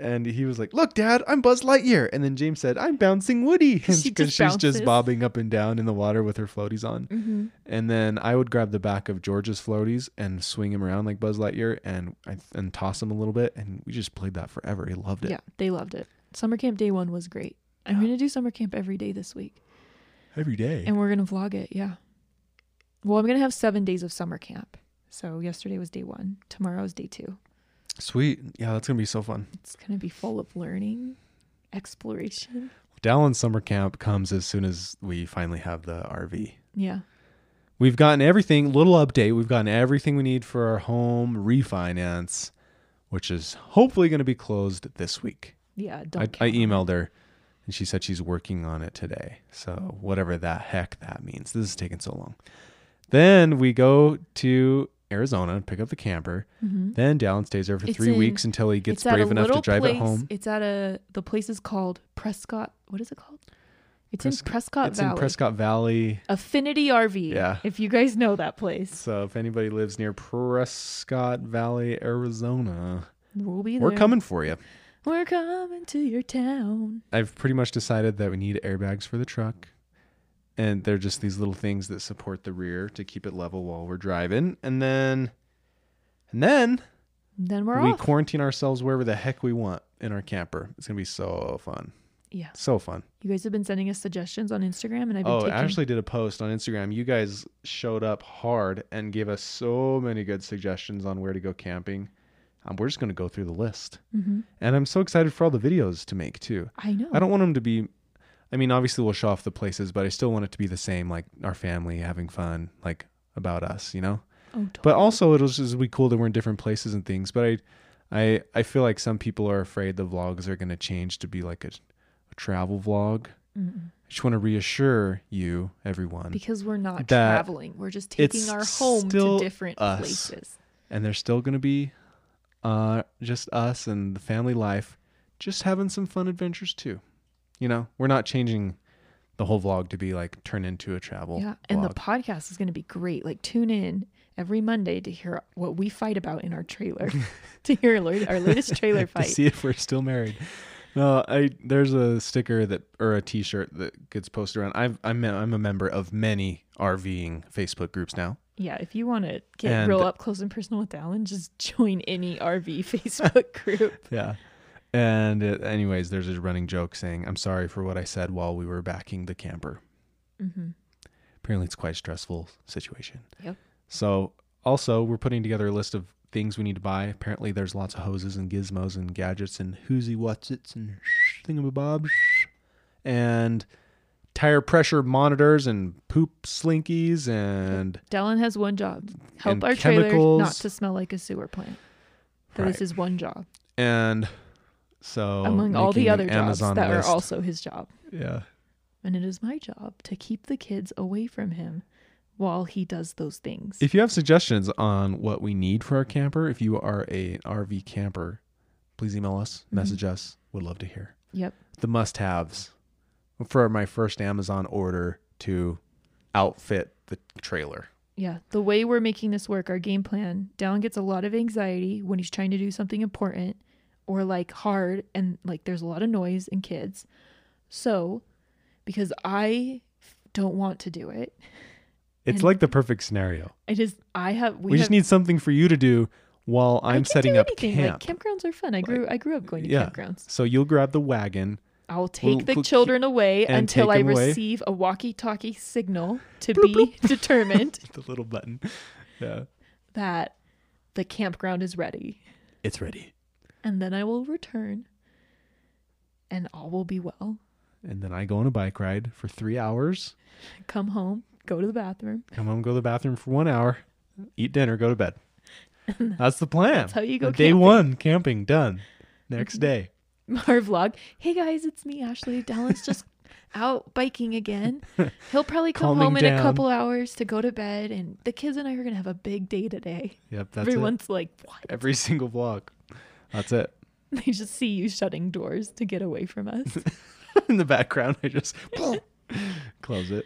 Speaker 2: And he was like, "Look, Dad, I'm Buzz Lightyear." And then James said, "I'm bouncing Woody," [LAUGHS] because
Speaker 1: She
Speaker 2: she's just bobbing up and down in the water with her floaties on.
Speaker 1: Mm-hmm.
Speaker 2: And then I would grab the back of George's floaties and swing him around like Buzz Lightyear and I, and toss him a little bit. And we just played that forever. He loved it.
Speaker 1: Yeah, they loved it. Summer camp day one was great. I'm going to do summer camp every day this week.
Speaker 2: Every day.
Speaker 1: And we're going to vlog it. Yeah. Well, I'm going to have seven days of summer camp. So yesterday was day one. Tomorrow is day two.
Speaker 2: Sweet. Yeah, that's gonna be so fun.
Speaker 1: It's going to be full of learning, exploration.
Speaker 2: Dallin summer camp comes as soon as we finally have the RV.
Speaker 1: Yeah.
Speaker 2: We've gotten everything, little update. We've gotten everything we need for our home refinance, which is hopefully going to be closed this week.
Speaker 1: Yeah.
Speaker 2: I, I emailed her and she said she's working on it today. So, whatever that heck that means. This is taking so long. Then we go to Arizona and pick up the camper.
Speaker 1: Mhm.
Speaker 2: Then Dallin stays there for
Speaker 1: It's
Speaker 2: three
Speaker 1: in-
Speaker 2: weeks until he gets
Speaker 1: It's at a
Speaker 2: brave enough to drive
Speaker 1: place.
Speaker 2: it home.
Speaker 1: It's at a, the place is called Prescott. What is it called? It's in
Speaker 2: Prescott-
Speaker 1: Prescott
Speaker 2: It's
Speaker 1: Valley.
Speaker 2: in Prescott Valley.
Speaker 1: Affinity RV.
Speaker 2: Yeah.
Speaker 1: If you guys know that place,
Speaker 2: So, if anybody lives near Prescott Valley, Arizona,
Speaker 1: we'll be there.
Speaker 2: we're coming for you.
Speaker 1: We're coming to your town.
Speaker 2: I've pretty much decided that we need airbags for the truck. And they're just these little things that support the rear to keep it level while we're driving. And then and then
Speaker 1: Then we're
Speaker 2: we
Speaker 1: off.
Speaker 2: quarantine ourselves wherever the heck we want in our camper. It's gonna be so fun.
Speaker 1: yeah.
Speaker 2: So fun.
Speaker 1: You guys have been sending us suggestions on Instagram, and I've been
Speaker 2: Oh,
Speaker 1: taking.
Speaker 2: Ashley did a post on Instagram. You guys showed up hard and gave us so many good suggestions on where to go camping. Um, we're just gonna go through the list.
Speaker 1: Mhm.
Speaker 2: And I'm so excited for all the videos to make too.
Speaker 1: I know.
Speaker 2: I don't want them to be. I mean, obviously we'll show off the places, but I still want it to be the same, like our family having fun, like about us, you know.
Speaker 1: Oh, totally.
Speaker 2: But also, it'll just be cool that we're in different places and things. But I, I, I feel like some people are afraid the vlogs are going to change to be like a, a travel vlog.
Speaker 1: Mm-mm.
Speaker 2: I just want to reassure you, everyone,
Speaker 1: because we're not traveling. We're just taking our home to different
Speaker 2: us.
Speaker 1: places.
Speaker 2: and there's still going to be, uh, just us and the family life, just having some fun adventures too. You know, we're not changing the whole vlog to be like turn into a travel.
Speaker 1: Yeah, and the podcast is going to be great. Like tune in every Monday to hear what we fight about in our trailer, [LAUGHS] to hear our, latest [LAUGHS] trailer
Speaker 2: to
Speaker 1: fight.
Speaker 2: see if we're still married. No, I there's a sticker that or a T-shirt that gets posted around. I've, I'm a- I'm a member of many RVing Facebook groups now.
Speaker 1: Yeah, if you want to get
Speaker 2: And-
Speaker 1: real up close and personal with Alan, just [LAUGHS] join any RV [LAUGHS] Facebook group.
Speaker 2: Yeah. And uh, anyways, there's a running joke saying, "I'm sorry for what I said while we were backing the camper."
Speaker 1: hmm
Speaker 2: Apparently, it's quite a stressful situation.
Speaker 1: Yep.
Speaker 2: So, also, we're putting together a list of things we need to buy. Apparently, there's lots of hoses and gizmos and gadgets and whoozy whatsits and thingamabobs and tire pressure monitors and poop slinkies and
Speaker 1: Dallin has one job: help
Speaker 2: And
Speaker 1: our trailer not to smell like a sewer plant. That
Speaker 2: Right.
Speaker 1: is his one job,
Speaker 2: and so
Speaker 1: among all the other jobs
Speaker 2: Amazon
Speaker 1: that
Speaker 2: list.
Speaker 1: are also his job.
Speaker 2: yeah
Speaker 1: And it is my job to keep the kids away from him while he does those things.
Speaker 2: If you have suggestions on what we need for our camper, if you are a RV camper, please email us,
Speaker 1: Mm-hmm.
Speaker 2: message us. Would love to hear
Speaker 1: yep.
Speaker 2: the must-haves for my first Amazon order to outfit the trailer.
Speaker 1: Yeah, the way we're making this work, our game plan, Dallin gets a lot of anxiety when he's trying to do something important or like hard and like there's a lot of noise and kids. So, because I don't want to do it,
Speaker 2: It's like the perfect scenario.
Speaker 1: I just I have
Speaker 2: We,
Speaker 1: we,
Speaker 2: just need something for you to do while
Speaker 1: I
Speaker 2: I'm
Speaker 1: can
Speaker 2: setting
Speaker 1: do
Speaker 2: up
Speaker 1: anything.
Speaker 2: camp.
Speaker 1: Like campgrounds are fun. I grew I grew up going to
Speaker 2: yeah.
Speaker 1: campgrounds.
Speaker 2: So you'll grab the wagon.
Speaker 1: I'll take
Speaker 2: We'll
Speaker 1: the children away until I
Speaker 2: 'em away.
Speaker 1: receive a walkie-talkie signal to be [LAUGHS] determined [LAUGHS]
Speaker 2: The little button. Yeah.
Speaker 1: that the campground is ready.
Speaker 2: It's ready.
Speaker 1: And then I will return and all will be well.
Speaker 2: And then I go on a bike ride for three hours.
Speaker 1: Come home, go to the bathroom.
Speaker 2: Come home, go to the bathroom for one hour, eat dinner, go to bed. [LAUGHS] That's the plan.
Speaker 1: That's how you go
Speaker 2: Day
Speaker 1: camping. Mm-hmm.
Speaker 2: one, camping done. Next day. [LAUGHS]
Speaker 1: Our vlog. Hey guys, it's me, Ashley. Dallin's just [LAUGHS] out biking again. He'll probably come
Speaker 2: Calming
Speaker 1: home in
Speaker 2: down.
Speaker 1: a couple hours to go to bed, and the kids and I are gonna have a big day today.
Speaker 2: Yep, that's it.
Speaker 1: Everyone's like, what?
Speaker 2: Every single vlog. That's it. [LAUGHS]
Speaker 1: They just see you shutting doors to get away from us.
Speaker 2: In the background, I just close it.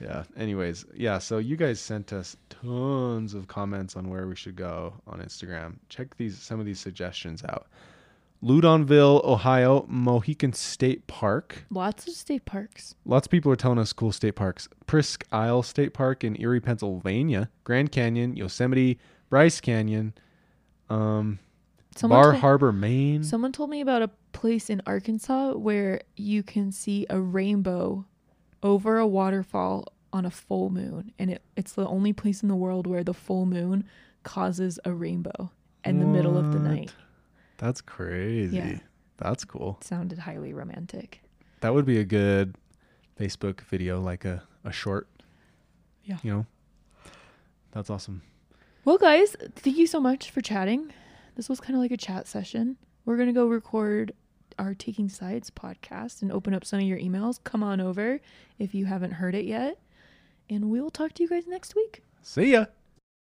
Speaker 2: Yeah. Anyways, yeah. So you guys sent us tons of comments on where we should go on Instagram. Check these some of these suggestions out. Loudonville, Ohio, Mohican State Park.
Speaker 1: Lots of state parks.
Speaker 2: Lots of people are telling us cool state parks. Presque Isle State Park in Erie, Pennsylvania. Grand Canyon, Yosemite, Bryce Canyon, um,
Speaker 1: Someone
Speaker 2: Bar
Speaker 1: told-
Speaker 2: Harbor, Maine.
Speaker 1: Someone told me about a place in Arkansas where you can see a rainbow over a waterfall on a full moon. And it, it's the only place in the world where the full moon causes a rainbow in the middle of the night.
Speaker 2: That's crazy.
Speaker 1: Yeah.
Speaker 2: That's cool.
Speaker 1: sounded highly romantic.
Speaker 2: That would be a good Facebook video, like a, a short.
Speaker 1: Yeah.
Speaker 2: You know? That's awesome.
Speaker 1: Well, guys, thank you so much for chatting. This was kind of like a chat session. We're going to go record our Taking Sides podcast and open up some of your emails. Come on over if you haven't heard it yet. And we will talk to you guys next week.
Speaker 2: See ya.